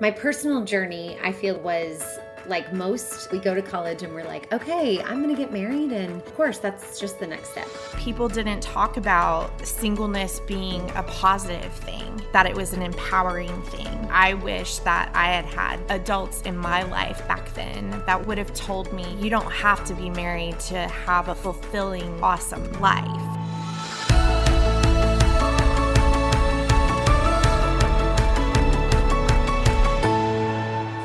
My personal journey, I feel, was like most, we go to college and we're like, okay, I'm gonna get married. And of course, that's just the next step. People didn't talk about singleness being a positive thing, that it was an empowering thing. I wish that I had had adults in my life back then that would have told me you don't have to be married to have a fulfilling, awesome life.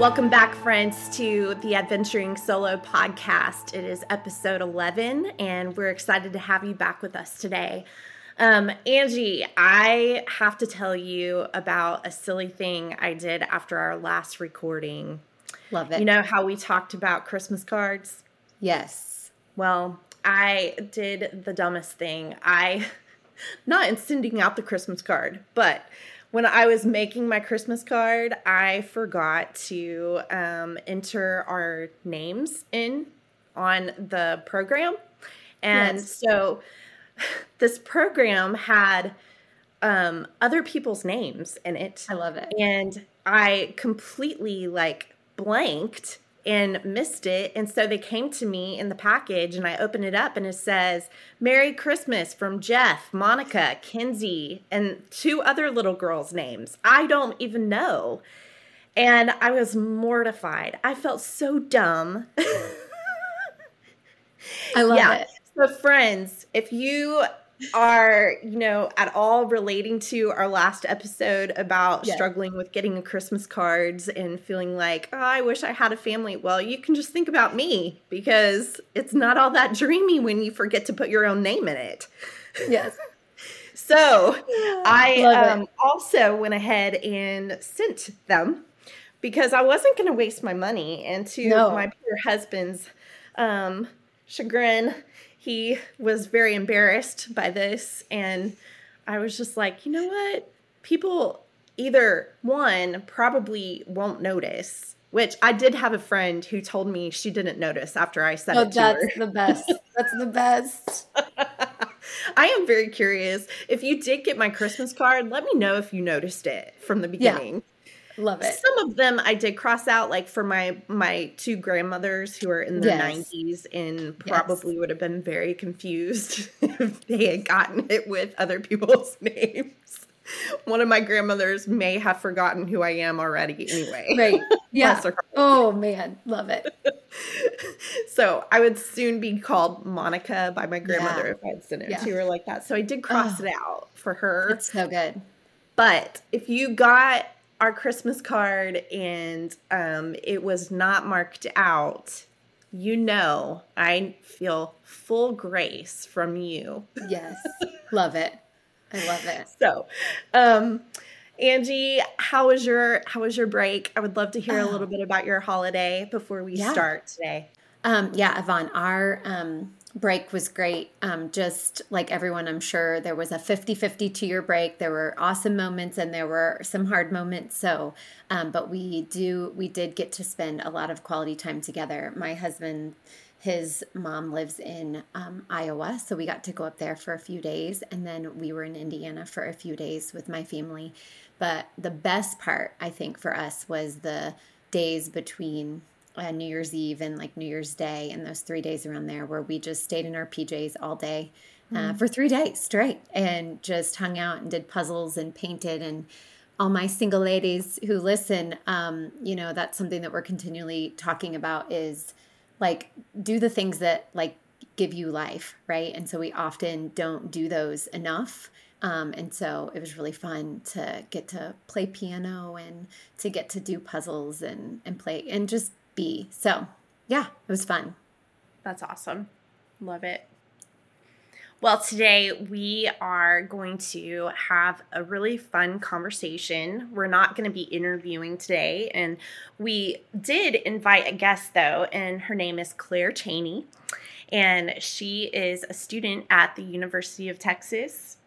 Welcome back, friends, to the Adventuring Solo podcast. It is episode 11, and we're excited to have you back with us today. Um, Angie, I have to tell you about a silly thing I did after our last recording. Love it. You know how we talked about Christmas cards? Yes. Well, I did the dumbest thing. I, not in sending out the Christmas card, but when I was making my Christmas card, I forgot to um, enter our names in on the program. And yes. so this program had um, other people's names in it. I love it. And I completely like blanked and missed it. And so they came to me in the package and I opened it up and it says, Merry Christmas from Jeff, Monica, Kinsey, and two other little girls' names. I don't even know. And I was mortified. I felt so dumb. I love yeah. it. So, friends, if you are, you know, at all relating to our last episode about yes. struggling with getting the Christmas cards and feeling like, oh, I wish I had a family. Well, you can just think about me because it's not all that dreamy when you forget to put your own name in it. Yes. so I um, also went ahead and sent them because I wasn't going to waste my money. And to no. my poor husband's um, chagrin, he was very embarrassed by this. And I was just like, you know what? People either one probably won't notice, which I did have a friend who told me she didn't notice after I said oh, it to that's the best. That's the best. I am very curious. If you did get my Christmas card, let me know if you noticed it from the beginning. Love it. Some of them I did cross out, like for my my two grandmothers who are in their nineties yes. and probably yes. would have been very confused if they had gotten it with other people's names. One of my grandmothers may have forgotten who I am already anyway. Right. Yeah. oh man, love it. so I would soon be called Monica by my grandmother yeah. if I had sent it yeah. to her like that. So I did cross oh, it out for her. It's so good. But if you got our Christmas card and um, it was not marked out, you know I feel full grace from you. Yes. love it. I love it. So, um, Angie, how was your how was your break? I would love to hear a little bit about your holiday before we yeah. start today. Um, yeah, Yvonne, our um, break was great. Um, just like everyone, I'm sure there was a 50 50 to your break. There were awesome moments and there were some hard moments. So, um, but we do, we did get to spend a lot of quality time together. My husband, his mom lives in um, Iowa, so we got to go up there for a few days. And then we were in Indiana for a few days with my family. But the best part, I think, for us was the days between uh, New Year's Eve and like New Year's Day and those three days around there where we just stayed in our PJs all day uh, mm. for three days straight and just hung out and did puzzles and painted. And all my single ladies who listen um, you know that's something that we're continually talking about is like do the things that like give you life right? And so we often don't do those enough. Um, and so it was really fun to get to play piano and to get to do puzzles and, and play and just be. So, yeah, it was fun. That's awesome. Love it. Well, today we are going to have a really fun conversation. We're not going to be interviewing today, and we did invite a guest though, and her name is Claire Cheney, and she is a student at the University of Texas.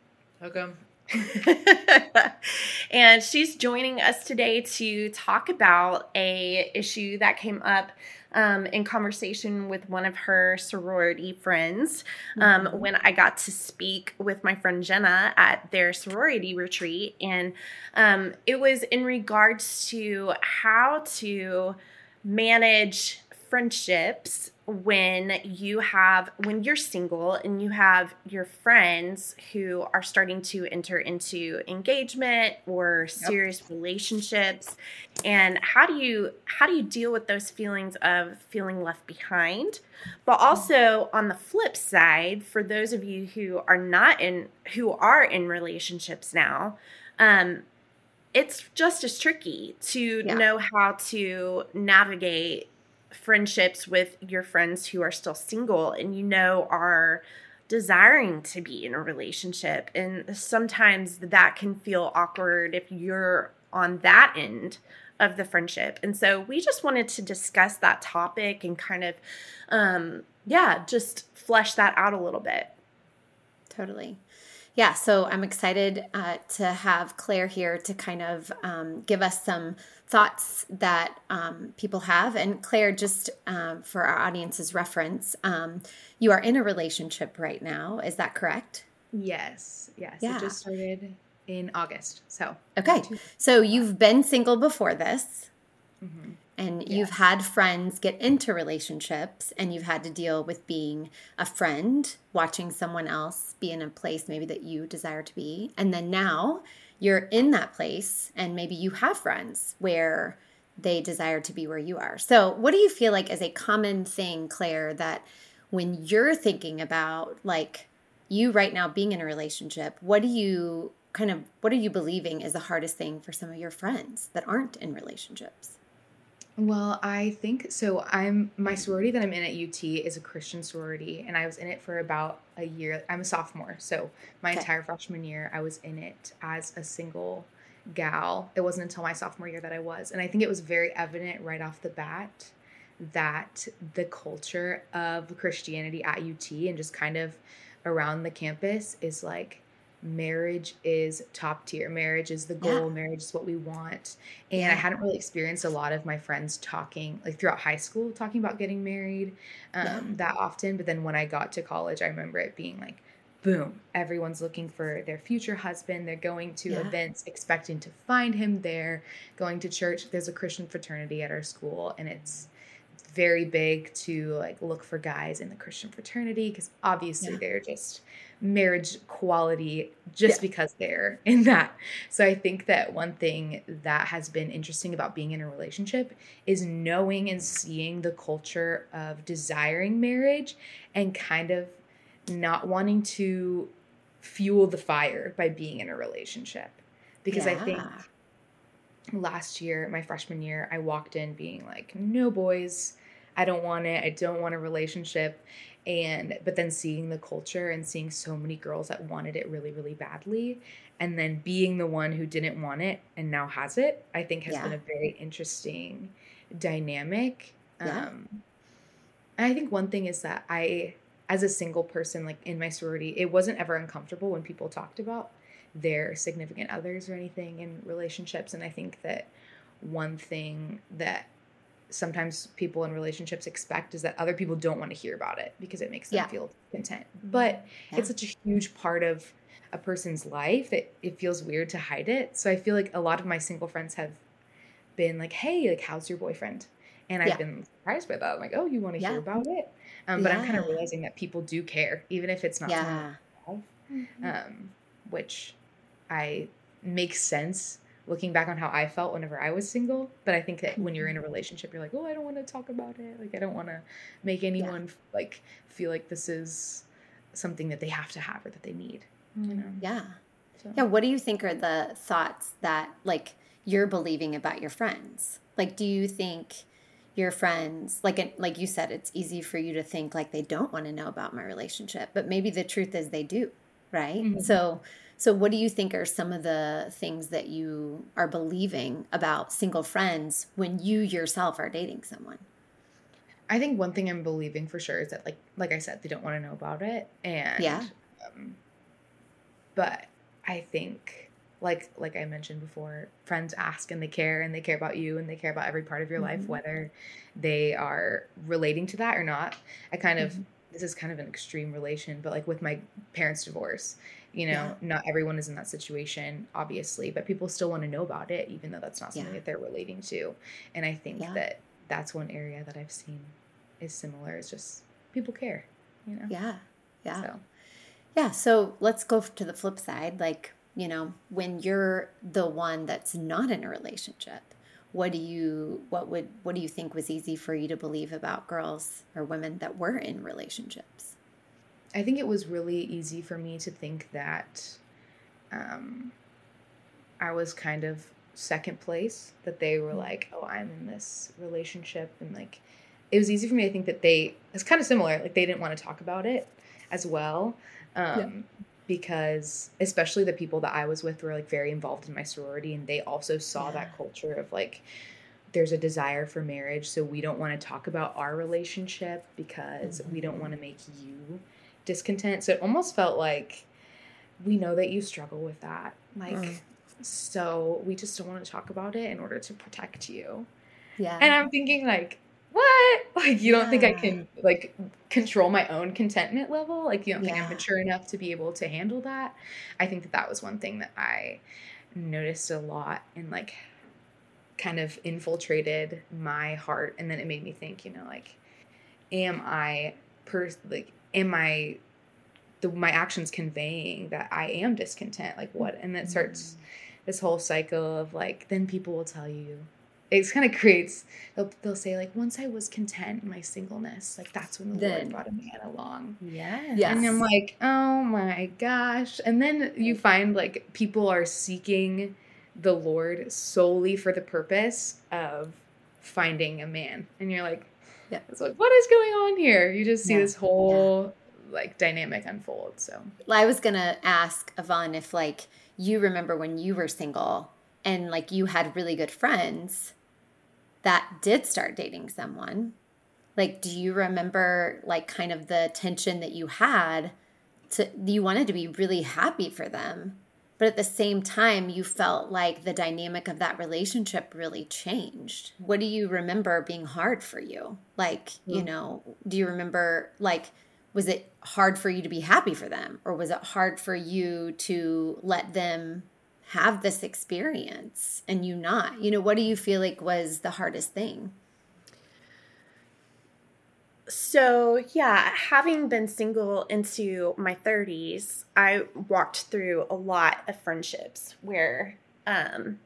Welcome. and she's joining us today to talk about a issue that came up um, in conversation with one of her sorority friends um, mm-hmm. when I got to speak with my friend Jenna at their sorority retreat. And um, it was in regards to how to manage friendships when you have when you're single and you have your friends who are starting to enter into engagement or serious yep. relationships and how do you how do you deal with those feelings of feeling left behind but also on the flip side for those of you who are not in who are in relationships now um it's just as tricky to yeah. know how to navigate friendships with your friends who are still single and you know are desiring to be in a relationship. And sometimes that can feel awkward if you're on that end of the friendship. And so we just wanted to discuss that topic and kind of, um, yeah, just flesh that out a little bit. Totally. Yeah, so I'm excited uh, to have Claire here to kind of um, give us some thoughts that um, people have. And Claire, just uh, for our audience's reference, um, you are in a relationship right now. Is that correct? Yes. Yes. Yeah. It just started in August. So, okay. So you've been single before this. Mm-hmm and yes. you've had friends get into relationships and you've had to deal with being a friend watching someone else be in a place maybe that you desire to be and then now you're in that place and maybe you have friends where they desire to be where you are. So what do you feel like is a common thing claire that when you're thinking about like you right now being in a relationship what do you kind of what are you believing is the hardest thing for some of your friends that aren't in relationships well, I think so. I'm my sorority that I'm in at UT is a Christian sorority, and I was in it for about a year. I'm a sophomore, so my okay. entire freshman year I was in it as a single gal. It wasn't until my sophomore year that I was, and I think it was very evident right off the bat that the culture of Christianity at UT and just kind of around the campus is like marriage is top tier. Marriage is the goal. Yeah. Marriage is what we want. And yeah. I hadn't really experienced a lot of my friends talking, like throughout high school, talking about getting married um, yeah. that often. But then when I got to college, I remember it being like, boom, everyone's looking for their future husband. They're going to events expecting to find him there, going to church. There's a Christian fraternity at our school, and it's very big to like look for guys in the Christian fraternity because obviously they're just marriage quality just yeah. because they're in that. So I think that one thing that has been interesting about being in a relationship is knowing and seeing the culture of desiring marriage and kind of not wanting to fuel the fire by being in a relationship. Because yeah. I think last year, my freshman year, I walked in being like, no boys, I don't want it. I don't want a relationship and but then seeing the culture and seeing so many girls that wanted it really really badly and then being the one who didn't want it and now has it i think has yeah. been a very interesting dynamic yeah. um and i think one thing is that i as a single person like in my sorority it wasn't ever uncomfortable when people talked about their significant others or anything in relationships and i think that one thing that sometimes people in relationships expect is that other people don't want to hear about it because it makes them yeah. feel content. But yeah. it's such a huge part of a person's life that it feels weird to hide it. So I feel like a lot of my single friends have been like, "Hey, like how's your boyfriend?" And I've yeah. been surprised by that. I'm like, "Oh, you want to hear about it?" Um, but I'm kind of realizing that people do care, even if it's not yeah. someone mm-hmm. um, which I makes sense looking back on how I felt whenever I was single. But I think that when you're in a mm-hmm. relationship, you're like, oh, I don't want to talk about it. Like, I don't want to make anyone yeah. like feel like this is something that they have to have or that they need. You know? Yeah. So. Yeah. What do you think are the thoughts that like you're believing about your friends? Like, do you think? your friends like like you said it's easy for you to think like they don't want to know about my relationship but maybe the truth is they do right mm-hmm. so so, what do you think are some of the things that you are believing about single friends when you yourself are dating someone? I think one thing I'm believing for sure is that, like, like I said, they don't want to know about it, and yeah. Um, but I think like like I mentioned before, friends ask and they care and they care about you and they care about every part of your mm-hmm. life, whether they are relating to that or not. I kind of mm-hmm. this is kind of an extreme relation, but like with my parents' divorce, you know, yeah. not everyone is in that situation, obviously, but people still want to know about it, even though that's not something yeah. that they're relating to. And I think yeah. that that's one area that I've seen is similar. Is just people care, you know. Yeah, yeah, so. yeah. So let's go to the flip side, like you know, when you're the one that's not in a relationship, what do you what would what do you think was easy for you to believe about girls or women that were in relationships? I think it was really easy for me to think that um, I was kind of second place. That they were mm-hmm. like, "Oh, I'm in this relationship," and like, it was easy for me to think that they. It's kind of similar. Like they didn't want to talk about it as well. Um, yeah because especially the people that I was with were like very involved in my sorority and they also saw yeah. that culture of like there's a desire for marriage so we don't want to talk about our relationship because mm-hmm. we don't want to make you discontent so it almost felt like we know that you struggle with that like mm. so we just don't want to talk about it in order to protect you yeah and i'm thinking like what? Like you don't yeah. think I can like control my own contentment level? Like you don't think yeah. I'm mature enough to be able to handle that? I think that that was one thing that I noticed a lot and like kind of infiltrated my heart and then it made me think, you know, like am I per like am I the my actions conveying that I am discontent? Like what? And that starts mm. this whole cycle of like then people will tell you it kind of creates they'll, they'll say like once i was content in my singleness like that's when the then, lord brought a man along yeah yes. and i'm like oh my gosh and then you find like people are seeking the lord solely for the purpose of finding a man and you're like yeah it's like what is going on here you just see yeah. this whole yeah. like dynamic unfold so i was gonna ask yvonne if like you remember when you were single and like you had really good friends that did start dating someone like do you remember like kind of the tension that you had to you wanted to be really happy for them but at the same time you felt like the dynamic of that relationship really changed what do you remember being hard for you like you mm. know do you remember like was it hard for you to be happy for them or was it hard for you to let them have this experience and you not? You know, what do you feel like was the hardest thing? So, yeah, having been single into my 30s, I walked through a lot of friendships where um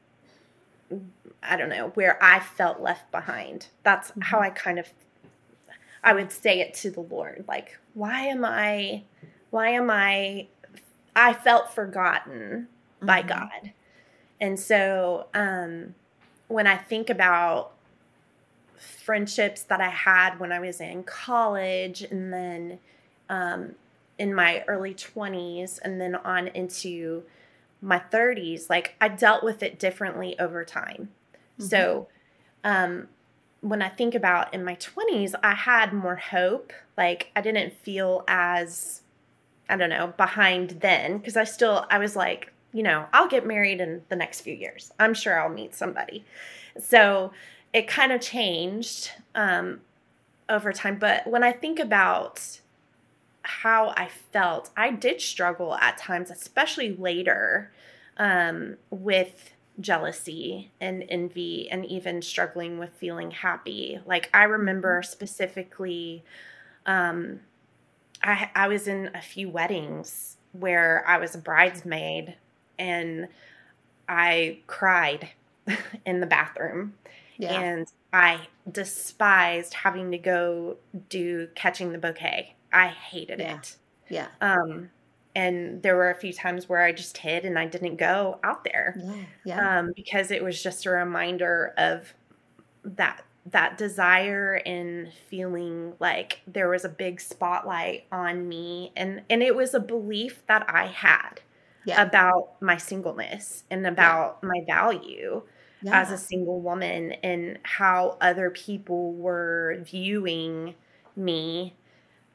I don't know, where I felt left behind. That's mm-hmm. how I kind of I would say it to the Lord, like, why am I why am I I felt forgotten mm-hmm. by God. And so um, when I think about friendships that I had when I was in college and then um, in my early 20s and then on into my 30s, like I dealt with it differently over time. Mm-hmm. So um, when I think about in my 20s, I had more hope. Like I didn't feel as, I don't know, behind then because I still, I was like, you know, I'll get married in the next few years. I'm sure I'll meet somebody. So it kind of changed um, over time. But when I think about how I felt, I did struggle at times, especially later, um, with jealousy and envy and even struggling with feeling happy. Like I remember mm-hmm. specifically, um, I, I was in a few weddings where I was a bridesmaid and I cried in the bathroom. Yeah. And I despised having to go do catching the bouquet. I hated yeah. it. Yeah. Um and there were a few times where I just hid and I didn't go out there. Yeah. yeah. Um because it was just a reminder of that that desire and feeling like there was a big spotlight on me and and it was a belief that I had yeah. about my singleness and about yeah. my value yeah. as a single woman and how other people were viewing me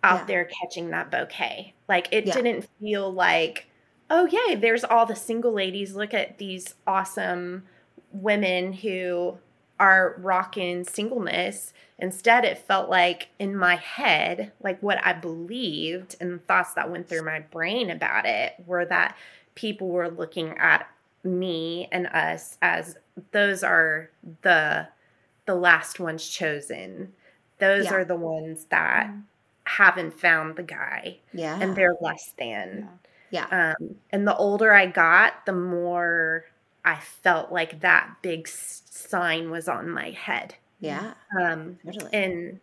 out there catching that bouquet. Like it didn't feel like oh, yeah, there's all the single ladies. Look at these awesome women who are rocking singleness. Instead, it felt like in my head, like what I believed and the thoughts that went through my brain about it were that people were looking at me and us as those are the the last ones chosen. Those yeah. are the ones that mm. haven't found the guy. Yeah. And they're less than. Yeah. yeah. Um, and the older I got, the more I felt like that big sign was on my head. Yeah. Um, totally. And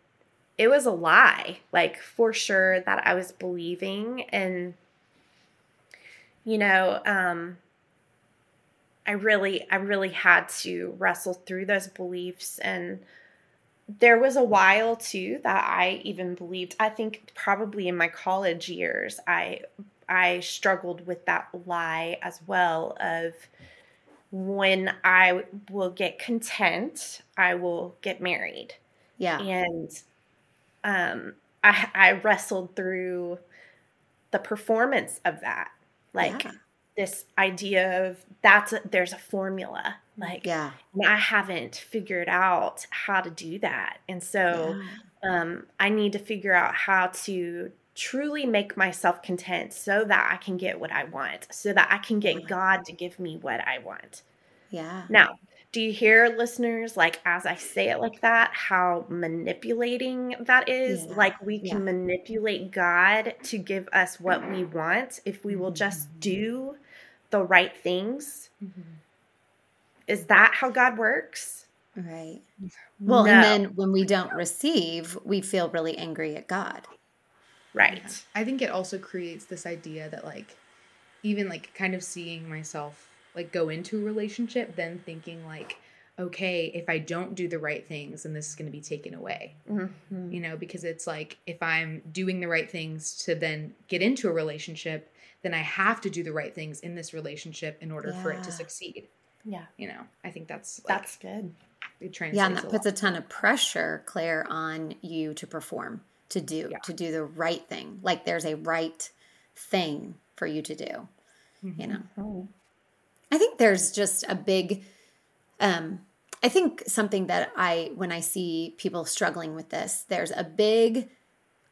it was a lie, like for sure that I was believing. And, you know, um, I really, I really had to wrestle through those beliefs. And there was a while too that I even believed, I think probably in my college years, I, I struggled with that lie as well of, when I will get content, I will get married. Yeah. And um I I wrestled through the performance of that. Like yeah. This idea of that's a, there's a formula. Like yeah. I haven't figured out how to do that. And so yeah. um I need to figure out how to truly make myself content so that I can get what I want, so that I can get God to give me what I want. Yeah. Now, do you hear listeners like as I say it like that, how manipulating that is? Yeah. Like we can yeah. manipulate God to give us what we want if we will just mm-hmm. do the right things. Mm-hmm. Is that how God works? Right. Well, no. and then when we don't receive, we feel really angry at God. Right. Yeah. I think it also creates this idea that like even like kind of seeing myself like go into a relationship then thinking like okay if i don't do the right things then this is going to be taken away mm-hmm. you know because it's like if i'm doing the right things to then get into a relationship then i have to do the right things in this relationship in order yeah. for it to succeed yeah you know i think that's like, that's good it translates. yeah and that a puts a ton of pressure claire on you to perform to do yeah. to do the right thing. Like there's a right thing for you to do. Mm-hmm. You know. Mm-hmm. I think there's just a big um I think something that I when I see people struggling with this, there's a big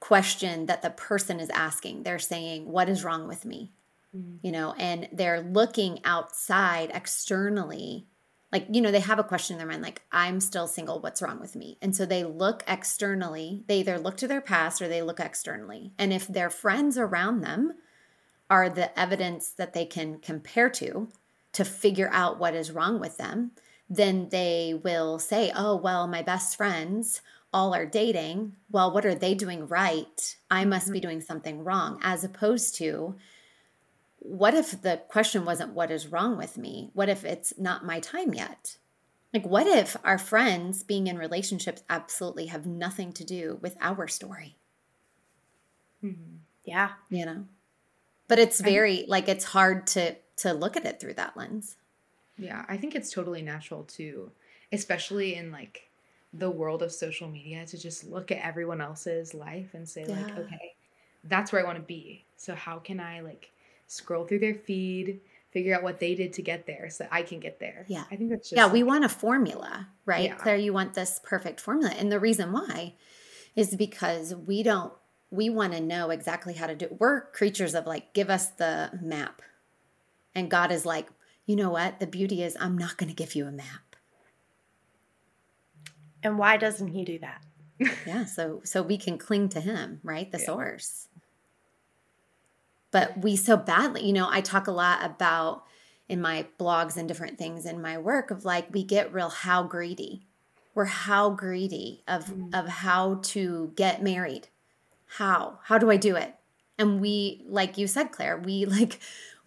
question that the person is asking. They're saying, "What is wrong with me?" Mm-hmm. You know, and they're looking outside externally like you know they have a question in their mind like i'm still single what's wrong with me and so they look externally they either look to their past or they look externally and if their friends around them are the evidence that they can compare to to figure out what is wrong with them then they will say oh well my best friends all are dating well what are they doing right i must be mm-hmm. doing something wrong as opposed to what if the question wasn't what is wrong with me? What if it's not my time yet? Like, what if our friends being in relationships absolutely have nothing to do with our story? Mm-hmm. Yeah. You know? But it's very, like, it's hard to, to look at it through that lens. Yeah. I think it's totally natural too, especially in like the world of social media to just look at everyone else's life and say, yeah. like, okay, that's where I want to be. So, how can I, like, scroll through their feed, figure out what they did to get there so I can get there. Yeah. I think that's just Yeah, like, we want a formula, right? Yeah. Claire, you want this perfect formula. And the reason why is because we don't we want to know exactly how to do it. We're creatures of like give us the map. And God is like, "You know what? The beauty is I'm not going to give you a map." And why doesn't he do that? yeah, so so we can cling to him, right? The yeah. source but we so badly you know i talk a lot about in my blogs and different things in my work of like we get real how greedy we're how greedy of mm. of how to get married how how do i do it and we like you said claire we like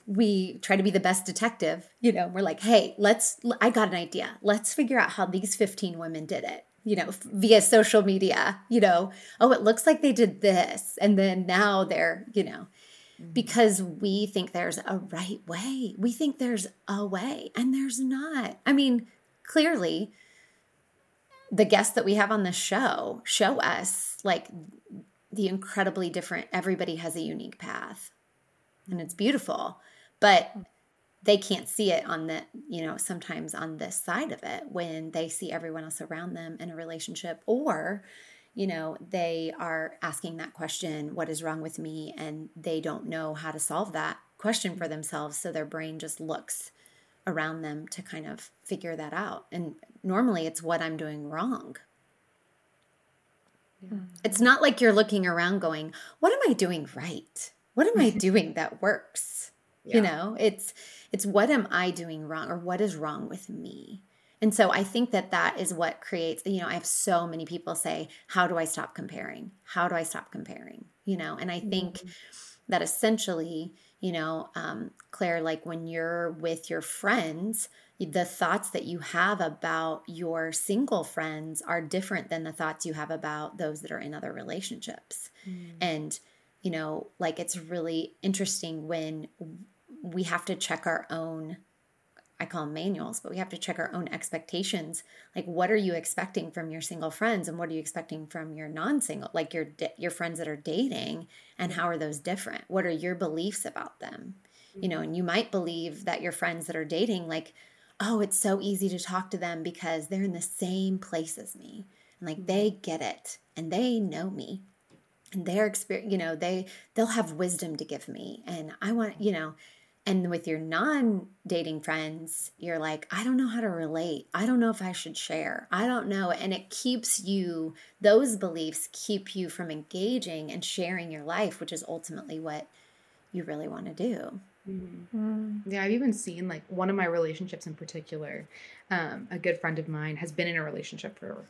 we try to be the best detective you know we're like hey let's i got an idea let's figure out how these 15 women did it you know via social media you know oh it looks like they did this and then now they're you know Mm-hmm. because we think there's a right way. We think there's a way, and there's not. I mean, clearly, the guests that we have on the show show us like the incredibly different, everybody has a unique path, and it's beautiful. But they can't see it on the you know sometimes on this side of it when they see everyone else around them in a relationship or you know they are asking that question what is wrong with me? and they don't know how to solve that question for themselves. So their brain just looks around them to kind of figure that out. And normally it's what i'm doing wrong. Yeah. it's not like you're looking around going what am i doing right? What am i doing that works yeah. you know it's it's what am I doing wrong or what is wrong with me? And so I think that that is what creates, you know, I have so many people say, How do I stop comparing? How do I stop comparing? You know, and I think mm-hmm. that essentially, you know, um, Claire, like when you're with your friends, the thoughts that you have about your single friends are different than the thoughts you have about those that are in other relationships. Mm. And, you know, like it's really interesting when we have to check our own I call them manuals, but we have to check our own expectations. Like, what are you expecting from your single friends, and what are you expecting from your non-single, like your your friends that are dating, and how are those different? What are your beliefs about them? You know, mm-hmm. and you might believe that your friends that are dating, like, oh, it's so easy to talk to them because they're in the same place as me, and like mm-hmm. they get it, and they know me, and their experience, you know, they they'll have wisdom to give me, and I want, you know and with your non dating friends, you're like, I don't know how to relate. I don't know if I should share. I don't know. And it keeps you, those beliefs keep you from engaging and sharing your life, which is ultimately what you really want to do. Mm-hmm. Yeah, I've even seen like one of my relationships in particular. Um, a good friend of mine has been in a relationship for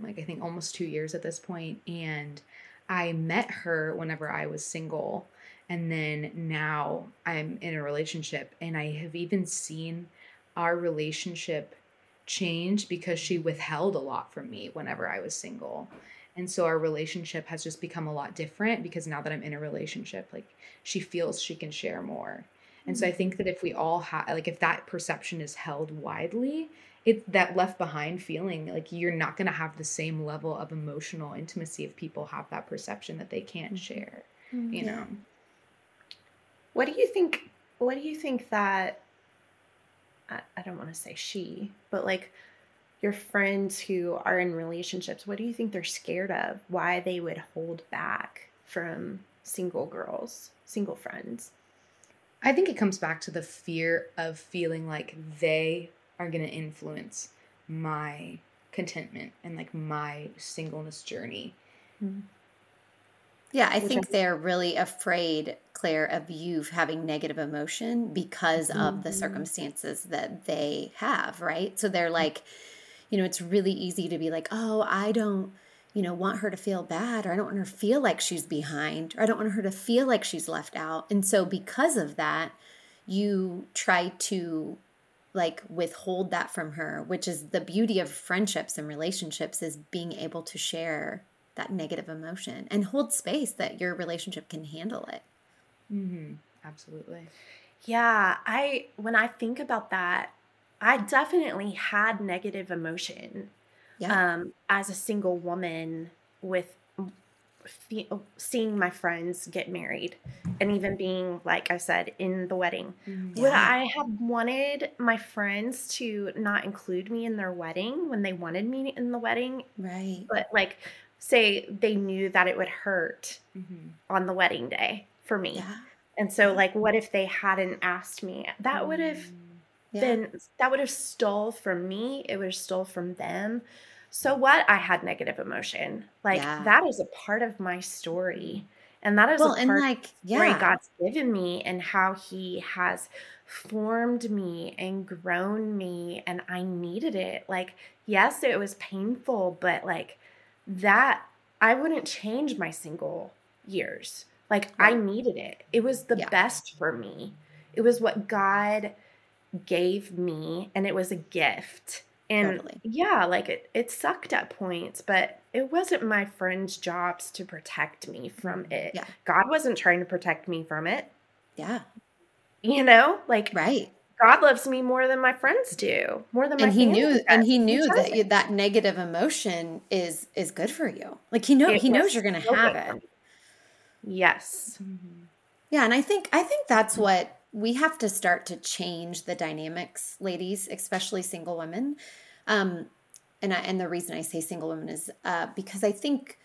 like I think almost two years at this point, and I met her whenever I was single and then now I'm in a relationship, and I have even seen our relationship change because she withheld a lot from me whenever I was single. And so our relationship has just become a lot different because now that I'm in a relationship, like she feels she can share more. And so I think that if we all have, like, if that perception is held widely, it that left behind feeling like you're not going to have the same level of emotional intimacy if people have that perception that they can't mm-hmm. share, mm-hmm. you know. What do you think? What do you think that? I, I don't want to say she, but like your friends who are in relationships, what do you think they're scared of? Why they would hold back from single girls, single friends? I think it comes back to the fear of feeling like they are going to influence my contentment and like my singleness journey. Mm-hmm. Yeah, I think they're really afraid, Claire, of you having negative emotion because mm-hmm. of the mm-hmm. circumstances that they have, right? So they're like, you know, it's really easy to be like, oh, I don't, you know, want her to feel bad, or I don't want her to feel like she's behind, or I don't want her to feel like she's left out. And so because of that, you try to like withhold that from her, which is the beauty of friendships and relationships is being able to share that negative emotion and hold space that your relationship can handle it. Mm-hmm. Absolutely. Yeah, I when I think about that, I definitely had negative emotion. Yeah. Um, as a single woman with seeing my friends get married and even being like i said in the wedding mm, yeah. would i have wanted my friends to not include me in their wedding when they wanted me in the wedding right but like say they knew that it would hurt mm-hmm. on the wedding day for me. Yeah. And so like what if they hadn't asked me? That would have mm. yeah. been that would have stole from me. It would have stole from them. So what? I had negative emotion. Like yeah. that is a part of my story. And that is well, a part like, yeah. God's given me and how he has formed me and grown me and I needed it. Like, yes, it was painful, but like that I wouldn't change my single years. Like I needed it. It was the yeah. best for me. It was what God gave me and it was a gift. And totally. yeah, like it it sucked at points, but it wasn't my friends' jobs to protect me from mm-hmm. it. Yeah. God wasn't trying to protect me from it. Yeah. You know, like right. God loves me more than my friends do, more than my and he knew does. and he knew that you, that negative emotion is is good for you. Like he know it he knows you're going to have it. Yes. Mm-hmm. Yeah, and I think I think that's what we have to start to change the dynamics, ladies, especially single women. Um, and I, and the reason I say single women is uh, because I think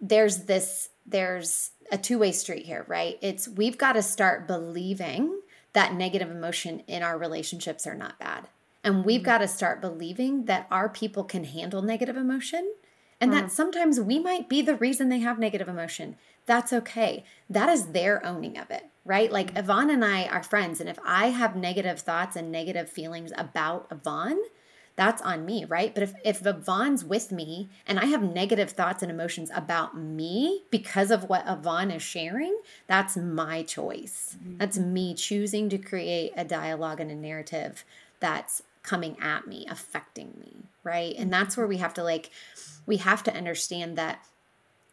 there's this there's a two way street here, right? It's we've got to start believing that negative emotion in our relationships are not bad. And we've mm-hmm. got to start believing that our people can handle negative emotion and mm. that sometimes we might be the reason they have negative emotion. That's okay. That is their owning of it, right? Like mm. Yvonne and I are friends. And if I have negative thoughts and negative feelings about Yvonne, that's on me, right? But if, if Yvonne's with me and I have negative thoughts and emotions about me because of what Yvonne is sharing, that's my choice. Mm-hmm. That's me choosing to create a dialogue and a narrative that's coming at me, affecting me, right? And that's where we have to like, we have to understand that,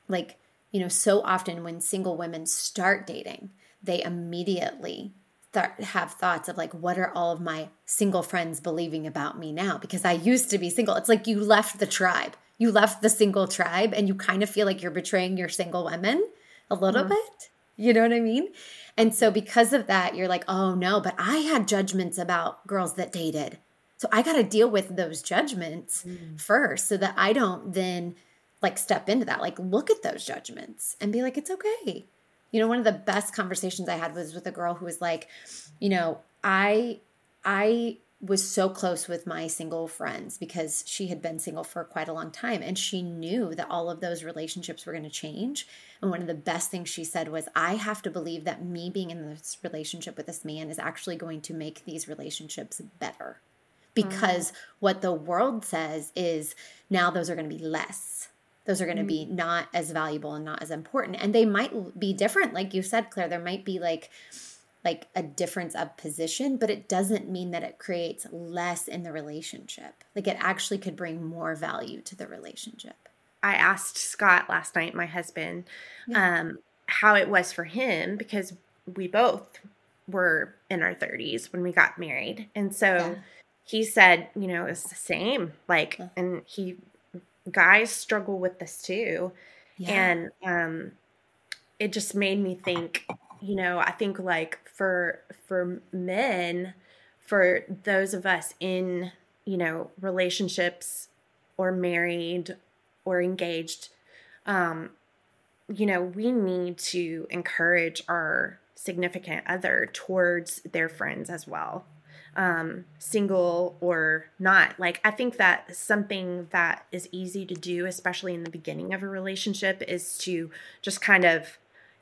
like, you know, so often when single women start dating, they immediately start have thoughts of like what are all of my single friends believing about me now? Because i used to be single. It's like you left the tribe. You left the single tribe and you kind of feel like you're betraying your single women a little mm. bit. You know what i mean? And so because of that you're like oh no but i had judgments about girls that dated. So i got to deal with those judgments mm. first so that i don't then like step into that. Like look at those judgments and be like it's okay you know, one of the best conversations I had was with a girl who was like, you know, I I was so close with my single friends because she had been single for quite a long time and she knew that all of those relationships were going to change. And one of the best things she said was, I have to believe that me being in this relationship with this man is actually going to make these relationships better. Because mm. what the world says is now those are going to be less those are going to be mm. not as valuable and not as important and they might be different like you said claire there might be like like a difference of position but it doesn't mean that it creates less in the relationship like it actually could bring more value to the relationship i asked scott last night my husband yeah. um how it was for him because we both were in our 30s when we got married and so yeah. he said you know it's the same like yeah. and he guys struggle with this too. Yeah. And um it just made me think, you know, I think like for for men, for those of us in, you know, relationships or married or engaged, um, you know, we need to encourage our significant other towards their friends as well um, single or not. Like, I think that something that is easy to do, especially in the beginning of a relationship, is to just kind of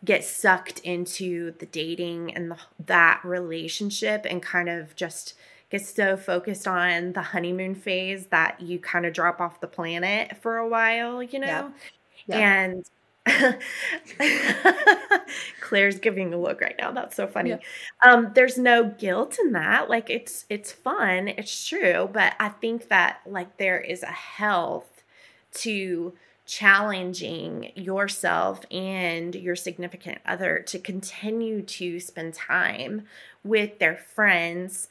get sucked into the dating and the, that relationship and kind of just get so focused on the honeymoon phase that you kind of drop off the planet for a while, you know? Yeah. Yeah. And Claire's giving a look right now. That's so funny. Yeah. Um, there's no guilt in that. Like it's it's fun. It's true, but I think that like there is a health to challenging yourself and your significant other to continue to spend time with their friends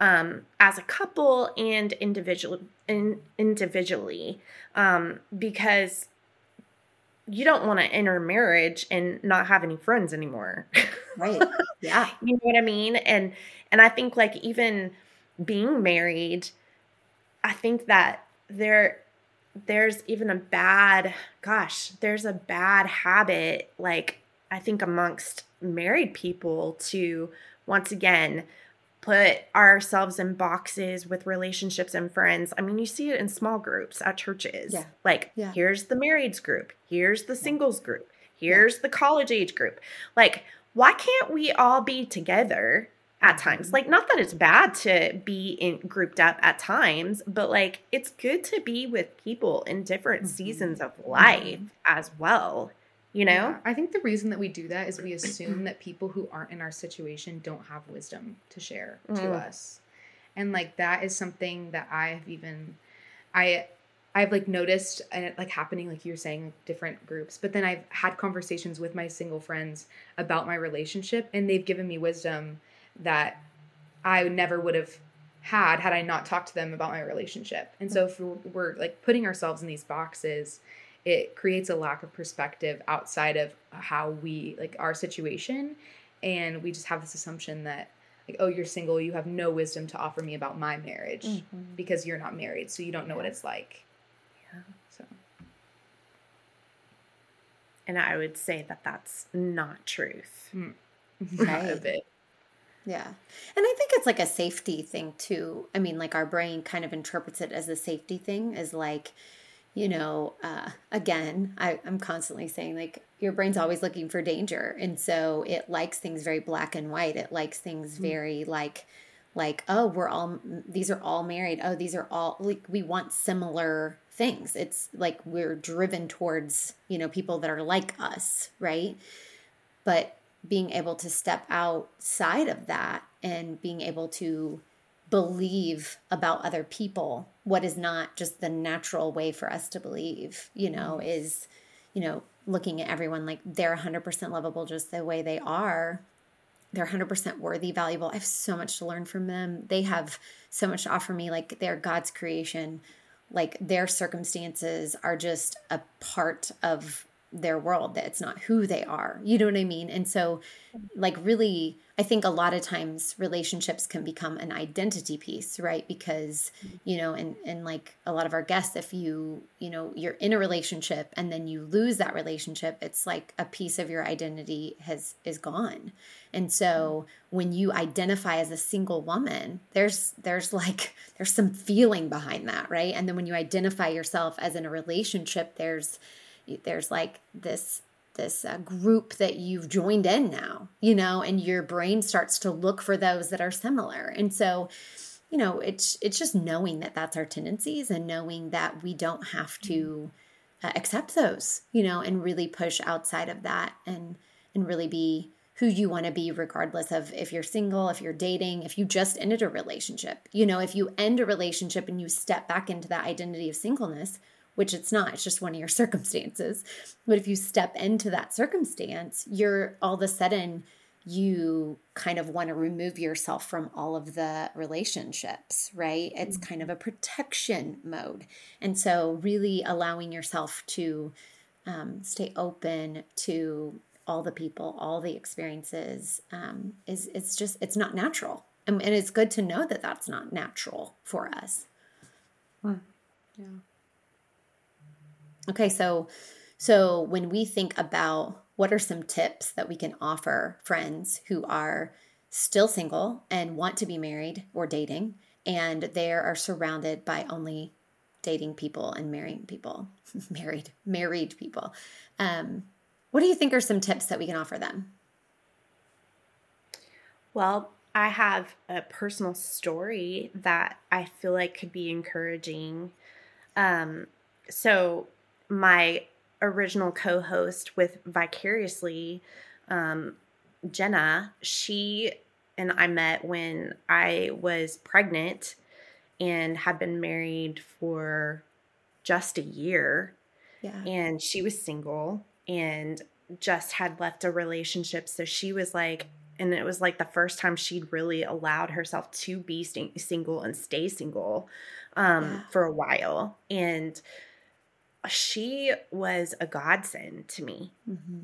um, as a couple and individual in, individually um, because you don't want to enter marriage and not have any friends anymore. Right. Yeah. you know what I mean? And and I think like even being married, I think that there there's even a bad gosh, there's a bad habit like I think amongst married people to once again put ourselves in boxes with relationships and friends. I mean, you see it in small groups at churches. Yeah. Like, yeah. here's the marrieds group, here's the singles group, here's yeah. the college age group. Like, why can't we all be together at times? Like, not that it's bad to be in grouped up at times, but like it's good to be with people in different mm-hmm. seasons of life mm-hmm. as well you know? I think the reason that we do that is we assume that people who aren't in our situation don't have wisdom to share mm. to us. And like that is something that i have even i i've like noticed and it like happening like you're saying different groups but then i've had conversations with my single friends about my relationship and they've given me wisdom that i never would have had had i not talked to them about my relationship. And so if we're, we're like putting ourselves in these boxes it creates a lack of perspective outside of how we like our situation and we just have this assumption that like oh you're single you have no wisdom to offer me about my marriage mm-hmm. because you're not married so you don't know what it's like yeah so and i would say that that's not truth mm. right. a bit yeah. And I think it's like a safety thing too. I mean, like our brain kind of interprets it as a safety thing, as like, you know, uh, again, I, I'm constantly saying like your brain's always looking for danger. And so it likes things very black and white. It likes things mm-hmm. very like, like, oh, we're all, these are all married. Oh, these are all, like, we want similar things. It's like we're driven towards, you know, people that are like us, right? But being able to step outside of that and being able to believe about other people what is not just the natural way for us to believe you know mm-hmm. is you know looking at everyone like they're 100% lovable just the way they are. They're 100% worthy valuable. I have so much to learn from them. They have so much to offer me like they're god's creation. Like their circumstances are just a part of their world that it's not who they are. You know what i mean? And so like really i think a lot of times relationships can become an identity piece right? Because mm-hmm. you know and and like a lot of our guests if you you know you're in a relationship and then you lose that relationship it's like a piece of your identity has is gone. And so mm-hmm. when you identify as a single woman there's there's like there's some feeling behind that right? And then when you identify yourself as in a relationship there's there's like this this uh, group that you've joined in now you know and your brain starts to look for those that are similar. And so you know it's it's just knowing that that's our tendencies and knowing that we don't have to uh, accept those you know and really push outside of that and and really be who you want to be regardless of if you're single if you're dating if you just ended a relationship. You know if you end a relationship and you step back into that identity of singleness which it's not, it's just one of your circumstances. But if you step into that circumstance, you're all of a sudden, you kind of want to remove yourself from all of the relationships, right? It's mm-hmm. kind of a protection mode. And so, really allowing yourself to um, stay open to all the people, all the experiences um, is it's just it's not natural, and, and, it's good to know that that's not natural for us. Hmm. Yeah. Okay, so so when we think about what are some tips that we can offer friends who are still single and want to be married or dating and they are surrounded by only dating people and marrying people, married married people. Um, what do you think are some tips that we can offer them? Well, I have a personal story that I feel like could be encouraging. Um, so my original co-host with Vicariously, um, Jenna, she and I met when I was pregnant and had been married for just a year. Yeah. And she was single and just had left a relationship. So she was like, and it was like the first time she'd really allowed herself to be single and stay single um, yeah. for a while. And she was a godsend to me. Mm-hmm.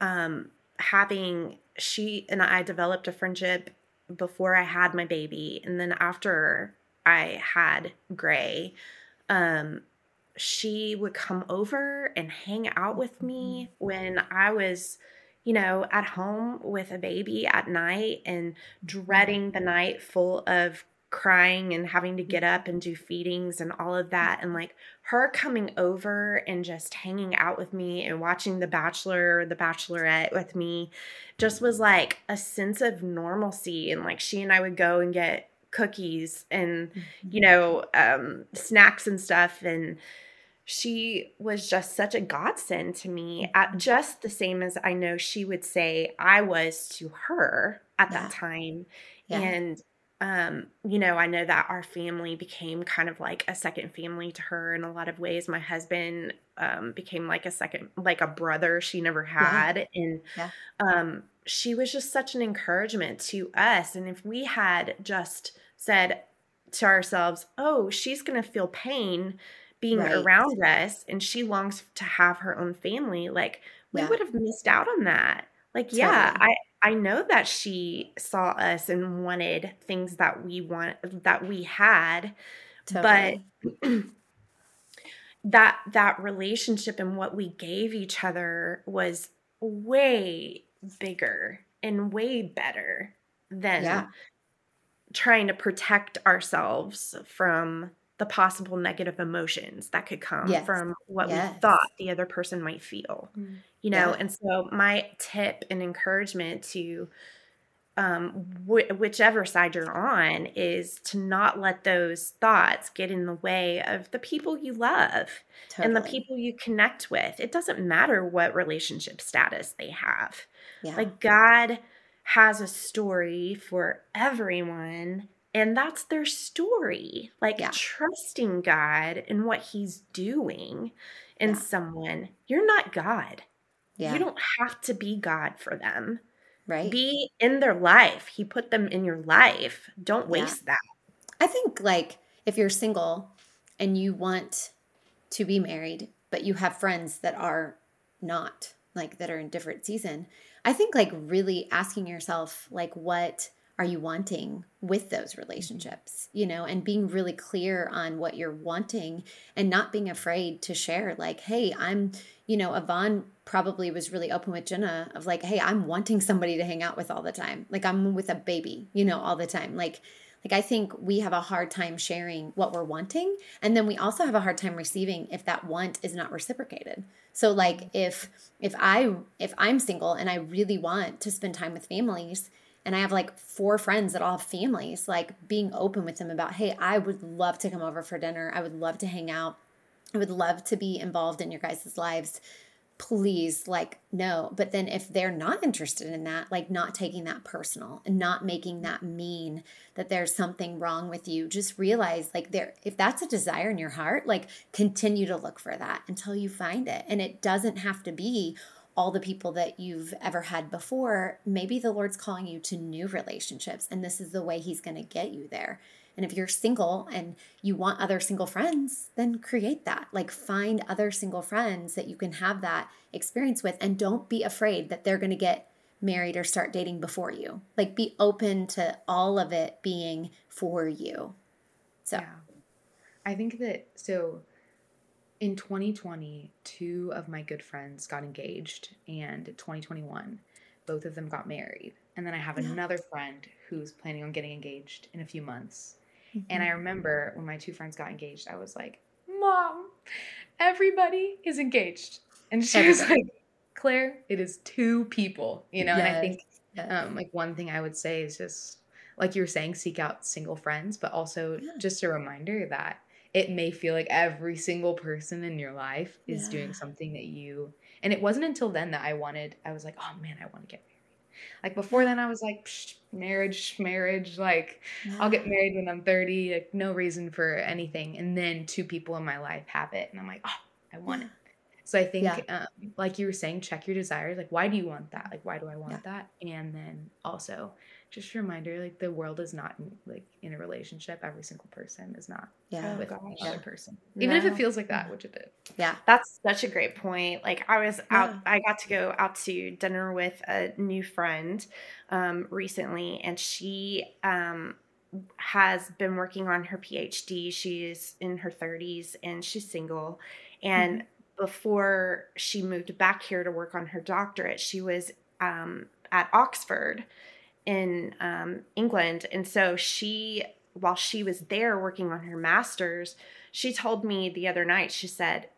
Um, having she and I developed a friendship before I had my baby, and then after I had Gray, um, she would come over and hang out with me mm-hmm. when I was, you know, at home with a baby at night and dreading the night full of crying and having to get up and do feedings and all of that and like her coming over and just hanging out with me and watching the bachelor the bachelorette with me just was like a sense of normalcy and like she and I would go and get cookies and mm-hmm. you know um, snacks and stuff and she was just such a godsend to me at mm-hmm. just the same as I know she would say I was to her at yeah. that time yeah. and um, you know, I know that our family became kind of like a second family to her in a lot of ways. My husband um, became like a second, like a brother she never had. Yeah. And yeah. Um, she was just such an encouragement to us. And if we had just said to ourselves, oh, she's going to feel pain being right. around us and she longs to have her own family, like we yeah. would have missed out on that. Like, totally. yeah, I, I know that she saw us and wanted things that we want that we had, totally. but that that relationship and what we gave each other was way bigger and way better than yeah. trying to protect ourselves from the possible negative emotions that could come yes. from what yes. we thought the other person might feel mm. you know yeah. and so my tip and encouragement to um, wh- whichever side you're on is to not let those thoughts get in the way of the people you love totally. and the people you connect with it doesn't matter what relationship status they have yeah. like god has a story for everyone and that's their story like yeah. trusting god and what he's doing in yeah. someone. You're not god. Yeah. you don't have to be god for them. Right. Be in their life. He put them in your life. Don't waste that. I think like if you're single and you want to be married but you have friends that are not like that are in different season i think like really asking yourself like what are you wanting with those mm-hmm. relationships you know and being really clear on what you're wanting and not being afraid to share like hey i'm you know Yvonne probably was really open with jenna of like hey i'm wanting somebody to hang out with all the time. Like i'm with a baby you know all the time. Like like i think we have a hard time sharing what we're wanting and then we also have a hard time receiving if that want is not reciprocated. So like mm-hmm. if if i if i'm single and i really want to spend time with families and I have like four friends that all have families, like being open with them about, hey, I would love to come over for dinner. I would love to hang out. I would love to be involved in your guys' lives. Please, like, no. But then if they're not interested in that, like not taking that personal and not making that mean that there's something wrong with you, just realize like there if that's a desire in your heart, like continue to look for that until you find it. And it doesn't have to be all the people that you've ever had before, maybe the Lord's calling you to new relationships, and this is the way He's going to get you there. And if you're single and you want other single friends, then create that. Like find other single friends that you can have that experience with, and don't be afraid that they're going to get married or start dating before you. Like be open to all of it being for you. So, yeah. I think that so in 2020, two of my good friends got engaged, and 2021, both of them got married. And then I have yeah. another friend who's planning on getting engaged in a few months. Mm-hmm. And I remember when my two friends got engaged, I was like, Mom, everybody is engaged. And she everybody. was like, Claire, it is two people, you know? Yes. And I think um, like one thing I would say is just like you were saying, seek out single friends, but also yeah. just a reminder that it may feel like every single person in your life is yeah. doing something that you and it wasn't until then that I wanted I was like, "Oh man, I want to get married." Like before then I was like, marriage, marriage, like yeah. I'll get married when I'm 30, like no reason for anything. And then two people in my life have it and I'm like, "Oh, I want it." So I think, yeah. um, like you were saying, check your desires. Like, why do you want that? Like, why do I want yeah. that? And then also, just a reminder like the world is not in, like in a relationship. Every single person is not yeah. with oh, another person. Even no. if it feels like that which it did yeah. That's such a great point. Like i was out yeah. i got to go out to dinner with a new friend um, recently and she um, has been working on her phd she's in her 30s and she's single. And mm-hmm. before she moved back here to work on her doctorate she was um, at oxford in um, England. And so she, while she was there working on her master's, she told me the other night, she said,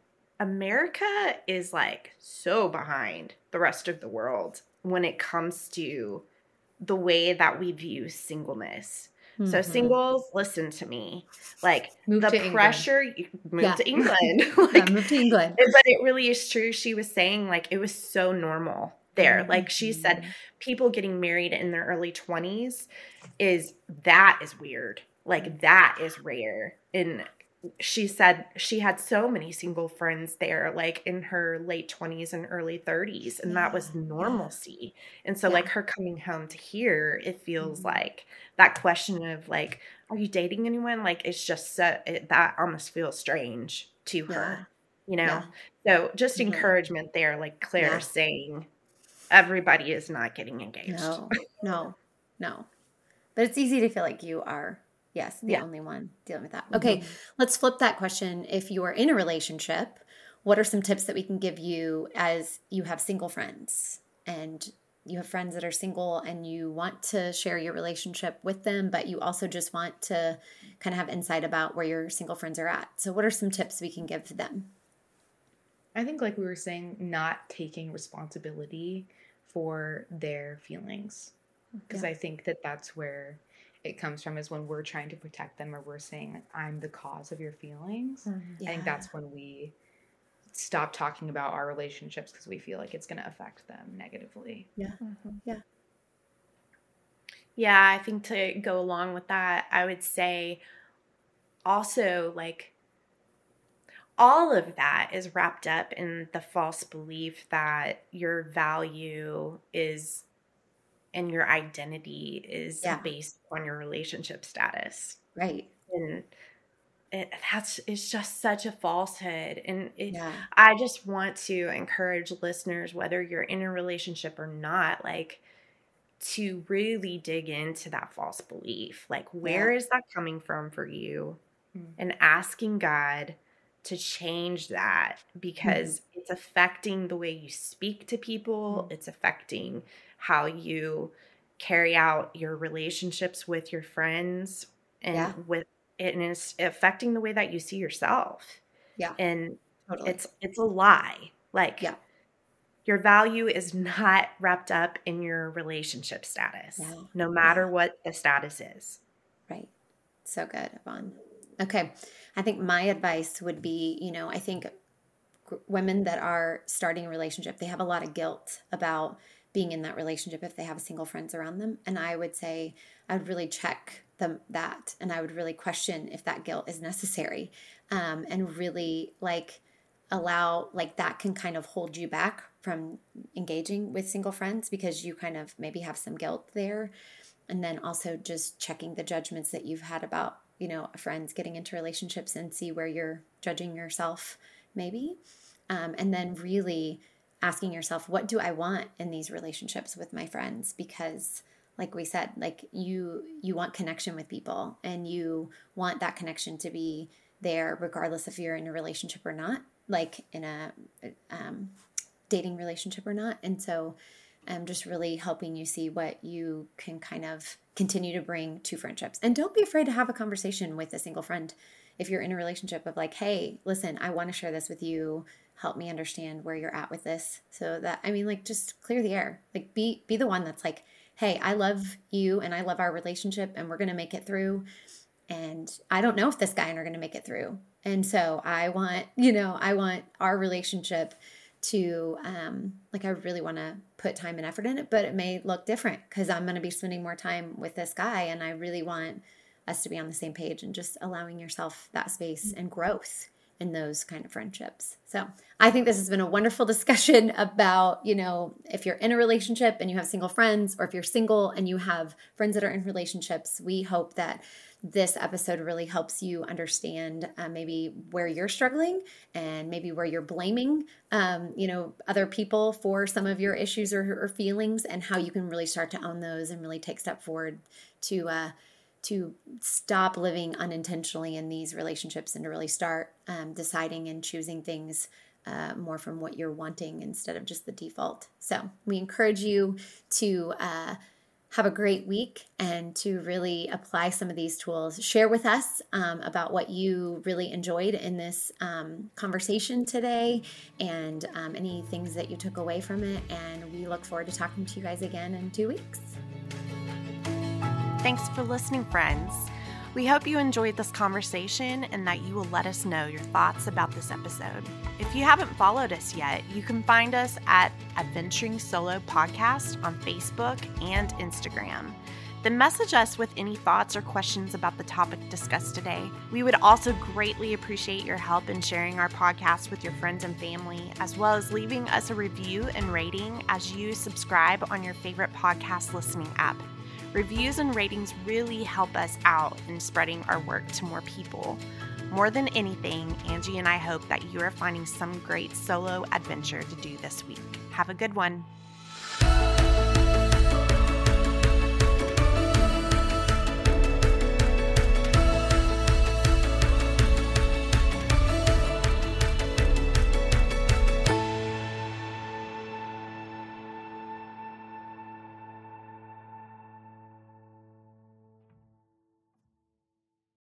America is like so behind the rest of the world when it comes to the way that we view singleness. Mm-hmm. So singles, listen to me. Like move the pressure, move yeah. to England. like, yeah, move to England. But it really is true. She was saying like it was so normal there. Mm-hmm. Like she said, mm-hmm. people getting married in their early 20s is that is weird. Like that is rare. And she said she had so many single friends there, like in her late 20s and early 30s, and yeah. that was normalcy. And so, yeah. like, her coming home to here, it feels mm-hmm. like that question of, like, are you dating anyone? Like, it's just so, it, that almost feels strange to her, you know? So, just mm-hmm. encouragement there, like Claire saying, everybody is not getting engaged. No, no, no. But it's easy to feel like you are, yes, the yeah. only one dealing with that. Okay, mm-hmm. let's flip that question. If you are in a relationship, what are some tips that we can give you as you have single friends and you have friends that are single and you want to share your relationship with them, but you also just want to kind of have insight about where your single friends are at. So, what are some tips we can give to them? I think, like we were saying, not taking responsibility for their feelings. Because yeah. I think that that's where it comes from is when we're trying to protect them or we're saying, I'm the cause of your feelings. Mm-hmm. Yeah. I think that's when we stop talking about our relationships because we feel like it's going to affect them negatively. Yeah. Mm-hmm. Yeah. Yeah, I think to go along with that, I would say also like all of that is wrapped up in the false belief that your value is and your identity is yeah. based on your relationship status. Right. And it, that's it's just such a falsehood and it, yeah. i just want to encourage listeners whether you're in a relationship or not like to really dig into that false belief like where yeah. is that coming from for you mm. and asking god to change that because mm. it's affecting the way you speak to people mm. it's affecting how you carry out your relationships with your friends and yeah. with and it's affecting the way that you see yourself. Yeah. And totally. it's it's a lie. Like yeah. your value is not wrapped up in your relationship status. Yeah. No matter yeah. what the status is. Right. So good, Yvonne. Okay. I think my advice would be, you know, I think women that are starting a relationship, they have a lot of guilt about being in that relationship if they have single friends around them. And I would say I'd really check them that and i would really question if that guilt is necessary um, and really like allow like that can kind of hold you back from engaging with single friends because you kind of maybe have some guilt there and then also just checking the judgments that you've had about you know friends getting into relationships and see where you're judging yourself maybe. Um, and then really asking yourself what do i want in these relationships with my friends? Because like we said like you you want connection with people and you want that connection to be there regardless if you're in a relationship or not like in a um, dating relationship or not. And so i'm just really helping you see what you can kind of continue to bring to friendships and don't be afraid to have a conversation with a single friend if you're in a relationship of like hey listen i want to share this with you help me understand where you're at with this so that i mean like just clear the air like be be the one that's like hey, I love you and I love our relationship and we're to make it through. And I don't know if this guy and I are to make it through. And so I want, you know, I want our relationship to, um, like, I really want to put time and effort in it, but it may look different because I'm going to be spending more time with this guy. And I really want us to be on the same page and just allowing yourself that space and growth in those kind of friendships. So I think this has been a wonderful discussion about, you know, if you're in a relationship and you have single friends, or if you're single and you have friends that are in relationships, we hope that this episode really helps you understand uh, maybe where you're struggling and maybe where you're blaming um, you know other people for some of your issues or, or, feelings and how you can really start to own those and really take step forward to uh, to stop living unintentionally in these relationships and to really start um, deciding and choosing things uh, more from what you're wanting instead of just the default. So we encourage you to uh, have a great week and to really apply some of these tools. Share with us um, about what you really enjoyed in this um, conversation today and um, any things that you took away from it. And we look forward to talking to you guys again in two weeks. Thanks for listening, friends. We hope you enjoyed this conversation and that you will let us know your thoughts about this episode. If you haven't followed us yet, you can find us at Adventuring Solo Podcast on Facebook and Instagram. Then message us with any thoughts or questions about the topic discussed today. We would also greatly appreciate your help in sharing our podcast with your friends and family, as well as leaving us a review and rating as you subscribe on your favorite podcast listening app. Reviews and ratings really help us out in spreading our work to more people. More than anything, Angie and I hope that you are finding some great solo adventure to do this week. Have a good one.